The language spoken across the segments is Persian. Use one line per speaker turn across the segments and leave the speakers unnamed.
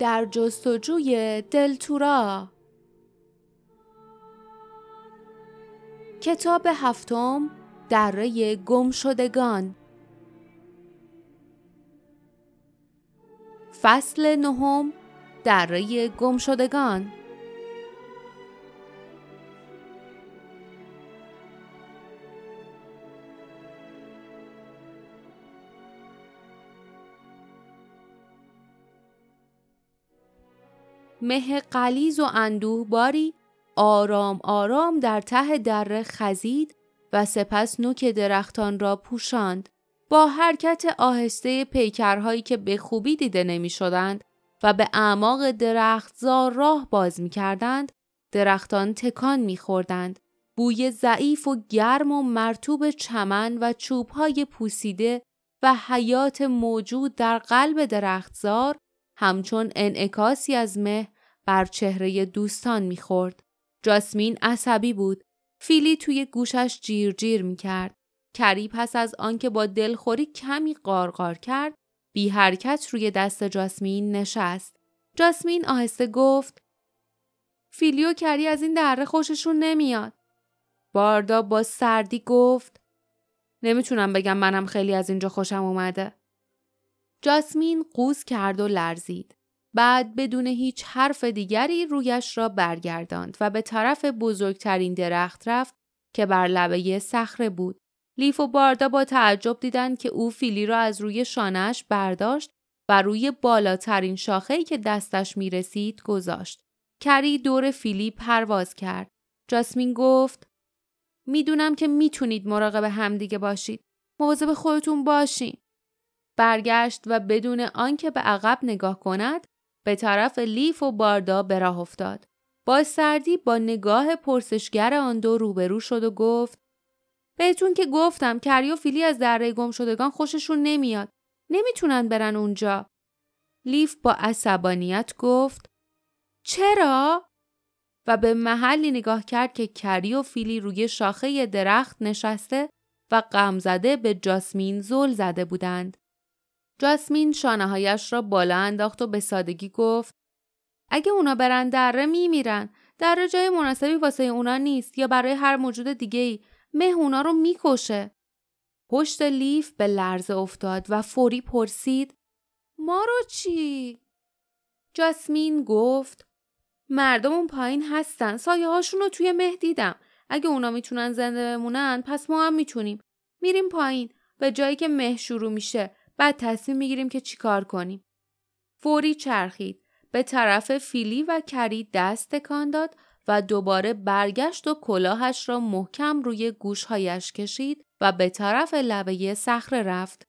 در جستجوی دلتورا کتاب هفتم دره گمشدگان. فصل نهم دره گمشدگان. مه قلیز و اندوه باری آرام آرام در ته دره خزید و سپس نوک درختان را پوشاند با حرکت آهسته پیکرهایی که به خوبی دیده نمی شدند و به اعماق درختزار راه باز می کردند درختان تکان می خوردند. بوی ضعیف و گرم و مرتوب چمن و چوبهای پوسیده و حیات موجود در قلب درختزار همچون انعکاسی از مه بر چهره دوستان می‌خورد. جاسمین عصبی بود. فیلی توی گوشش جیر جیر می کرد. کری پس از آنکه با دلخوری کمی قارقار کرد بی حرکت روی دست جاسمین نشست. جاسمین آهسته گفت فیلی و کری از این دره خوششون نمیاد. باردا با سردی گفت نمی‌تونم بگم منم خیلی از اینجا خوشم اومده. جاسمین قوز کرد و لرزید. بعد بدون هیچ حرف دیگری رویش را برگرداند و به طرف بزرگترین درخت رفت که بر لبه صخره بود. لیف و باردا با تعجب دیدند که او فیلی را از روی شانهش برداشت و روی بالاترین شاخه‌ای که دستش می رسید گذاشت. کری دور فیلی پرواز کرد. جاسمین گفت می‌دونم که می‌تونید مراقب همدیگه باشید. مواظب خودتون باشین. برگشت و بدون آنکه به عقب نگاه کند به طرف لیف و باردا به راه افتاد. با سردی با نگاه پرسشگر آن دو روبرو شد و گفت بهتون که گفتم کری و فیلی از دره گم شدگان خوششون نمیاد. نمی‌تونن برن اونجا. لیف با عصبانیت گفت چرا؟ و به محلی نگاه کرد که کری و فیلی روی شاخه درخت نشسته و غم زده به جاسمین زل زده بودند. جاسمین شانههایش را بالا انداخت و به سادگی گفت اگه اونا برن دره میمیرن. دره جای مناسبی واسه اونا نیست یا برای هر موجود دیگه ای مه اونا رو می‌کشه. پشت لیف به لرزه افتاد و فوری پرسید ما رو چی؟ جاسمین گفت مردم اون پایین هستن. سایه هاشون رو توی مه دیدم. اگه اونا می‌تونن زنده بمونن پس ما هم می‌تونیم. میریم پایین. به جایی که مه شروع میشه. بعد تصمیم می‌گیریم که چیکار کنیم. فوری چرخید. به طرف فیلی و کری دست تکان داد و دوباره برگشت و کلاهش را محکم روی گوشهایش کشید و به طرف لبه صخره رفت.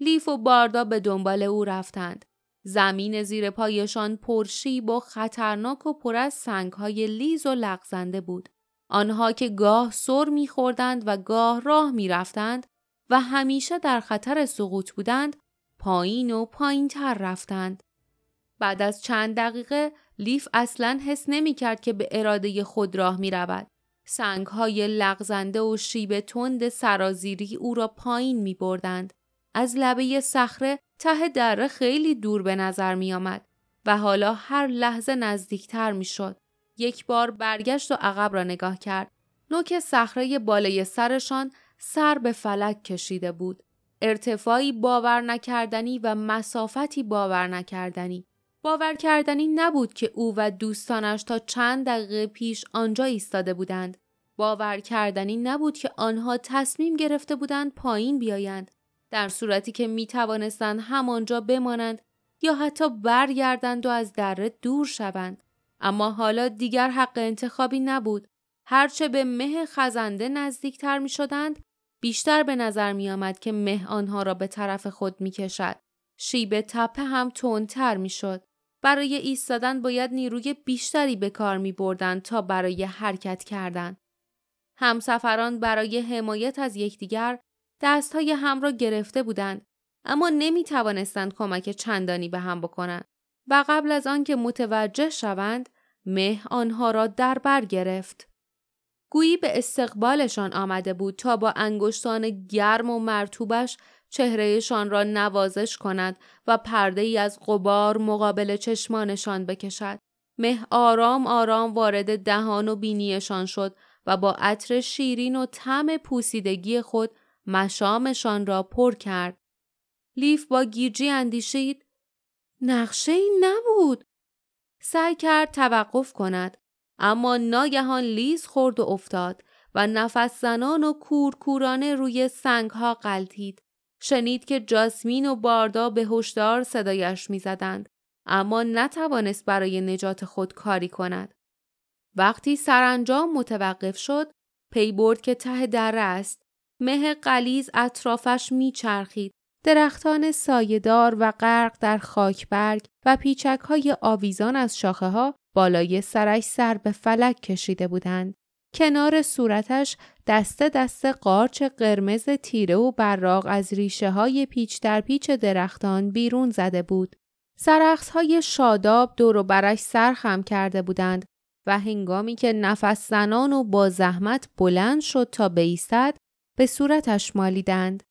لیف و باردا به دنبال او رفتند. زمین زیر پایشان پرشیب و خطرناک و پر از سنگهای لیز و لغزنده بود. آنها که گاه سر میخوردند و گاه راه می‌رفتند و همیشه در خطر سقوط بودند پایین و پایین تر رفتند. بعد از چند دقیقه لیف اصلا حس نمی کرد که به اراده خود راه می رود. سنگ های لغزنده و شیب تند سرازیری او را پایین می بردند. از لبه صخره ته دره خیلی دور به نظر می آمد و حالا هر لحظه نزدیکتر می شد. یک بار برگشت و عقب را نگاه کرد. نوک صخره بالای سرشان سر به فلک کشیده بود. ارتفاعی باور نکردنی و مسافتی باور نکردنی. باور کردنی نبود که او و دوستانش تا چند دقیقه پیش آنجا ایستاده بودند. باور کردنی نبود که آنها تصمیم گرفته بودند پایین بیایند. در صورتی که می توانستند همانجا بمانند یا حتی برگردند و از دره دور شوند. اما حالا دیگر حق انتخابی نبود. هرچه به مه خزنده نزدیکتر می شدند بیشتر به نظر می آمد که مه آنها را به طرف خود می کشد. شیب تپه هم تندتر می شد. برای ایستادن باید نیروی بیشتری به کار می بردن تا برای حرکت کردن. همسفران برای حمایت از یکدیگر دستهای هم را گرفته بودند اما نمی توانستند کمک چندانی به هم بکنند و قبل از آنکه متوجه شوند مه آنها را در بر گرفت. گویی به استقبالشان آمده بود تا با انگشتان گرم و مرتوبش چهرهشان را نوازش کند و پرده ای از غبار مقابل چشمانشان بکشد. مه آرام آرام وارد دهان و بینیشان شد و با عطر شیرین و طعم پوسیدگی خود مشامشان را پر کرد. لیف با گیجی اندیشید نقشه ای نبود. سعی کرد توقف کند اما ناگهان لیز خورد و افتاد و نفس زنان و کورکورانه روی سنگ ها قلتید. شنید که جاسمین و باردا به هشدار صدایش می‌زدند اما نتوانست برای نجات خود کاری کند. وقتی سرانجام متوقف شد پی برد که ته دره است. مه قلیز اطرافش میچرخید. درختان سایهدار و غرق در خاکبرگ و پیچک های آویزان از شاخه ها بالای سرش سر به فلک کشیده بودند. کنار صورتش دسته دسته قارچ قرمز تیره و براق از ریشه های پیچ در پیچ درختان بیرون زده بود. سرخص های شاداب دور و برش سرخم کرده بودند و هنگامی که نفس زنان و با زحمت بلند شد تا بیستد به صورتش مالیدند.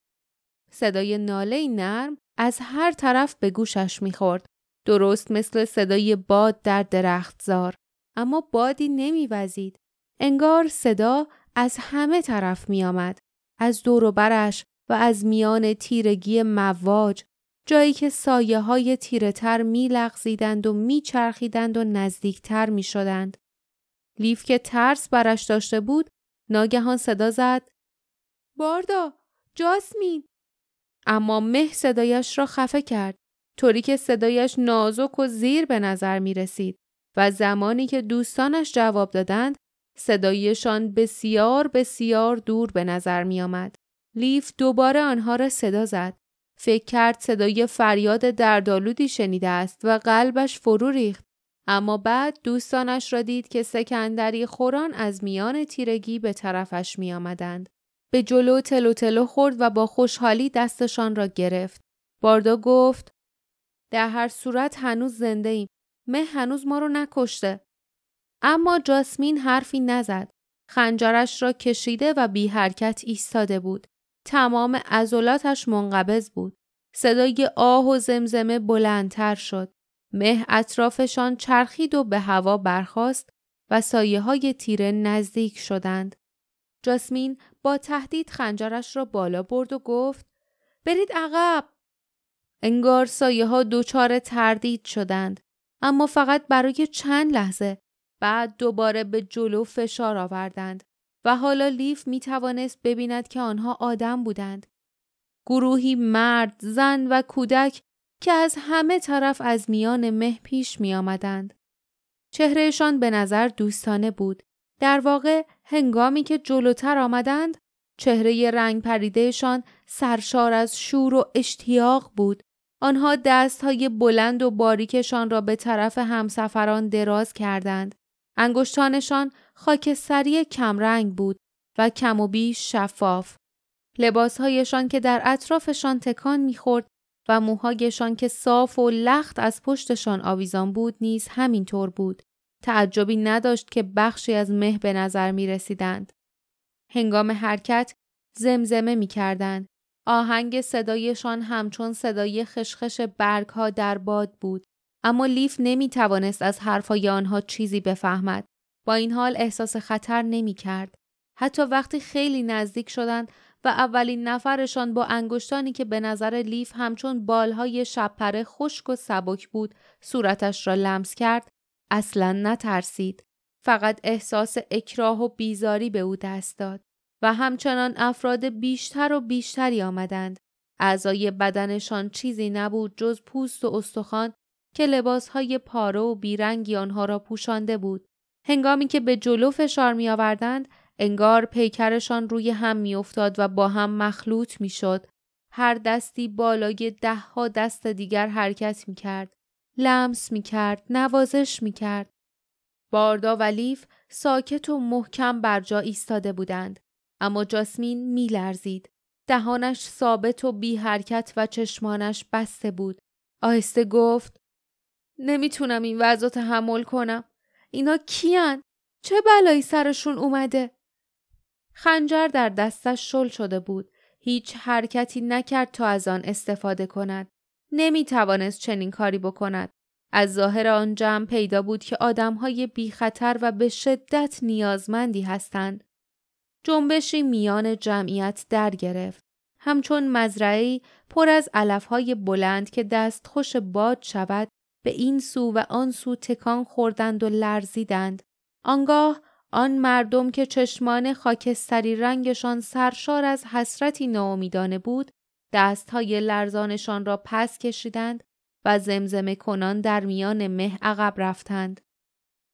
صدای ناله نرم از هر طرف به گوشش می‌خورد. درست مثل صدای باد در درختزار. اما بادی نمیوزید. انگار صدا از همه طرف می آمد. از دور و برش و از میان تیرگی مواج جایی که سایه های تیره تر می لغزیدند و می چرخیدند و نزدیکتر می شدند. لیف که ترس برش داشته بود ناگهان صدا زد باردا جاسمین اما مه صدایش را خفه کرد طوری که صدایش نازک و زیر به نظر می رسید و زمانی که دوستانش جواب دادند صدایشان بسیار بسیار دور به نظر می آمد. لیف دوباره آنها را صدا زد. فکر کرد صدای فریاد دردآلودی شنیده است و قلبش فرو ریخت. اما بعد دوستانش را دید که سکندری خوران از میان تیرگی به طرفش می آمدند. به جلو تلو تلو خورد و با خوشحالی دستشان را گرفت. باردا گفت در هر صورت هنوز زنده ایم. مه هنوز ما رو نکشته. اما جاسمین حرفی نزد. خنجرش را کشیده و بی حرکت ایستاده بود. تمام عضلاتش منقبض بود. صدای آه و زمزمه بلندتر شد. مه اطرافشان چرخید و به هوا برخاست و سایه های تیره نزدیک شدند. جاسمین با تهدید خنجرش را بالا برد و گفت برید عقب. انگار سایه ها دوچار تردید شدند. اما فقط برای چند لحظه بعد دوباره به جلو فشار آوردند و حالا لیف می توانست ببیند که آنها آدم بودند. گروهی مرد، زن و کودک که از همه طرف از میان مه پیش می آمدند. چهرهشان به نظر دوستانه بود. در واقع هنگامی که جلوتر آمدند چهره رنگ پریدهشان سرشار از شور و اشتیاق بود. آنها دستهای بلند و باریکشان را به طرف همسفران دراز کردند. انگشتانشان خاکستری کمرنگ بود و کم و بیش شفاف. لباسهایشان که در اطرافشان تکان می‌خورد و موهایشان که صاف و لخت از پشتشان آویزان بود نیز همینطور بود. تعجبی نداشت که بخشی از مه به نظر می رسیدند. هنگام حرکت زمزمه می کردند. آهنگ صدایشان همچون صدای خشخش برگ ها در باد بود. اما لیف نمی توانست از حرفای آنها چیزی بفهمد. با این حال احساس خطر نمی کرد. حتی وقتی خیلی نزدیک شدند و اولین نفرشان با انگشتانی که به نظر لیف همچون بالهای شبپره خشک و سبک بود صورتش را لمس کرد اصلا نترسید. فقط احساس اکراه و بیزاری به او دست داد و همچنان افراد بیشتر و بیشتری آمدند. اعضای بدنشان چیزی نبود جز پوست و استخوان که لباسهای پاره و بیرنگی آنها را پوشانده بود. هنگامی که به جلو فشار می آوردند، انگار پیکرشان روی هم می افتاد و با هم مخلوط می شد. هر دستی بالای ده ها دست دیگر حرکت می کرد. لمس می کرد. نوازش می کرد. باردا و لیف ساکت و محکم بر جا ایستاده بودند. اما جاسمین می لرزید. دهانش ثابت و بی حرکت و چشمانش بسته بود. آهسته گفت نمی‌تونم این وضع تحمل کنم. اینا کیان؟ چه بلایی سرشون اومده؟ خنجر در دستش شل شده بود. هیچ حرکتی نکرد تا از آن استفاده کند. نمی توانست چنین کاری بکند. از ظاهر آن جمع پیدا بود که آدمهای بی خطر و به شدت نیازمندی هستند. جنبشی میان جمعیت در گرفت. همچون مزرعی پر از علفهای بلند که دست خوش باد شود به این سو و آن سو تکان خوردند و لرزیدند. آنگاه آن مردم که چشمان خاکستری رنگشان سرشار از حسرتی ناامیدانه بود دستهای لرزانشان را پس کشیدند و زمزمه کنان در میان مه عقب رفتند.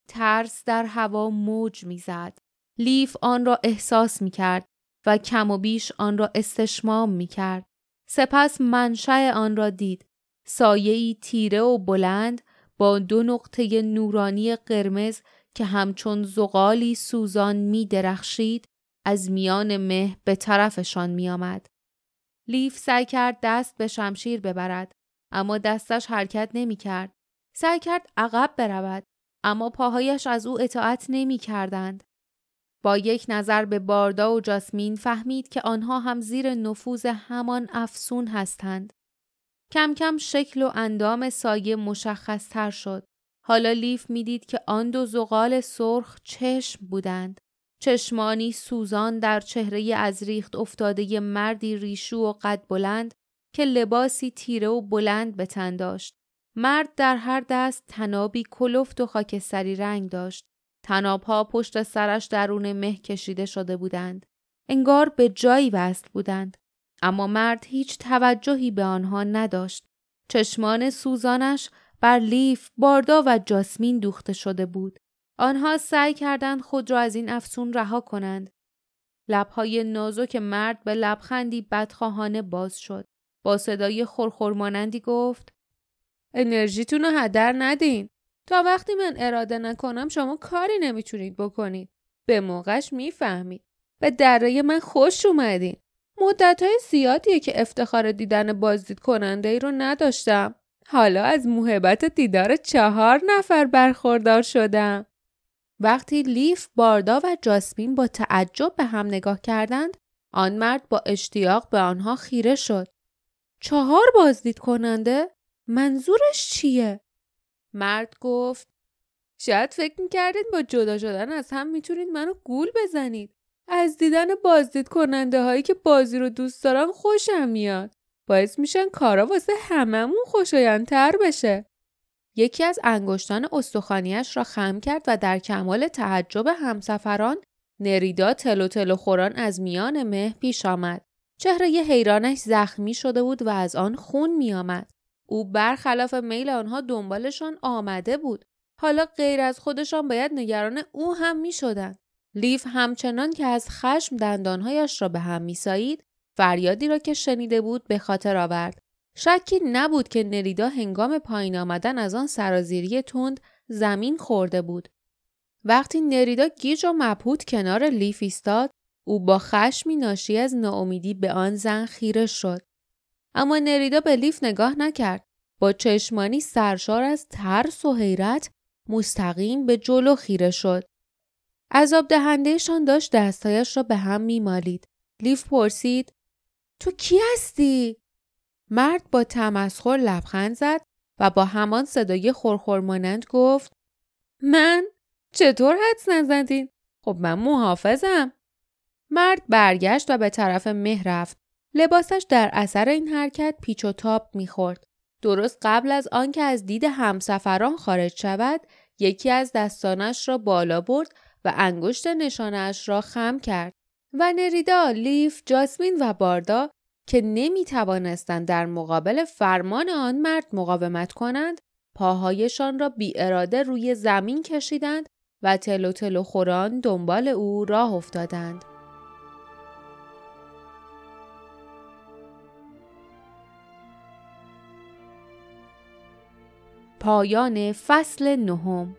ترس در هوا موج می‌زد. لیف آن را احساس می کرد و کم و بیش آن را استشمام می کرد. سپس منشأ آن را دید. سایه‌ای تیره و بلند با دو نقطه نورانی قرمز که همچون زغالی سوزان می درخشید از میان مه به طرفشان می آمد. لیف سعی کرد دست به شمشیر ببرد اما دستش حرکت نمی کرد. سعی کرد عقب برود اما پاهایش از او اطاعت نمی کردند. با یک نظر به باردا و جاسمین فهمید که آنها هم زیر نفوذ همان افسون هستند. کم کم شکل و اندام سایه مشخص تر شد. حالا لیف می‌دید که آن دو زغال سرخ چشم بودند. چشمانی سوزان در چهره از ریخت افتاده مردی ریشو و قد بلند که لباسی تیره و بلند به تن داشت. مرد در هر دست تنابی کلفت و خاکستری رنگ داشت. تنابها پشت سرش درون مه کشیده شده بودند. انگار به جایی وصل بودند. اما مرد هیچ توجهی به آنها نداشت. چشمان سوزانش بر لیف، باردا و جاسمین دوخته شده بود. آنها سعی کردند خود را از این افسون رها کنند. لبهای نازک مرد به لبخندی بدخواهانه باز شد. با صدای خورخورمانندی گفت انرژیتون رو هدر ندین. تا وقتی من اراده نکنم شما کاری نمی‌تونید بکنید. به موقعش می‌فهمید. به دره من خوش اومدین. مدت های زیادیه که افتخار دیدن بازدید کننده ای رو نداشتم. حالا از محبت دیدار چهار نفر برخوردار شدم. وقتی لیف، باردا و جاسمین با تعجب به هم نگاه کردند، آن مرد با اشتیاق به آنها خیره شد. چهار بازدید کننده؟ منظورش چیه؟ مرد گفت شاید فکر می‌کردید با جدا شدن از هم می‌تونید منو گول بزنید. از دیدن بازدید کننده هایی که بازی رو دوست دارن خوشم میاد. باعث میشن کارا واسه هممون خوشایندتر بشه. یکی از انگشتان استخوانیش را خم کرد و در کمال تعجب همسفران نریدا تلو تلو خوران از میان مه پیش آمد. چهره حیرانش زخمی شده بود و از آن خون می آمد. او برخلاف میل آنها دنبالشان آمده بود. حالا غیر از خودشان باید نگران او هم می شدن. لیف همچنان که از خشم دندانهایش را به هم می سایید فریادی را که شنیده بود به خاطر آورد. شکی نبود که نریدا هنگام پایین آمدن از آن سرازیری تند زمین خورده بود. وقتی نریدا گیج و مبهوت کنار لیف ایستاد او با خشمی ناشی از ناامیدی به آن زن خیره شد. اما نریدا به لیف نگاه نکرد. با چشمانی سرشار از ترس و حیرت مستقیم به جلو خیره شد. عذاب دهندهشان داشت دستایش را به هم میمالید. لیف پرسید تو کی هستی؟ مرد با تمسخر لبخند زد و با همان صدای خورخورمانند گفت من چطور حدس نزدین؟ خب من محافظم. مرد برگشت و به طرف مه رفت. لباسش در اثر این حرکت پیچ و تاب می‌خورد. درست قبل از آنکه از دید همسفران خارج شود، یکی از دستانش را بالا برد و انگشت نشانش را خم کرد. و نریدا، لیف، جاسمین و باردا که نمی توانستند در مقابل فرمان آن مرد مقاومت کنند، پاهایشان را بی اراده روی زمین کشیدند و تلو تلو خوران دنبال او راه افتادند. پایان فصل نهم.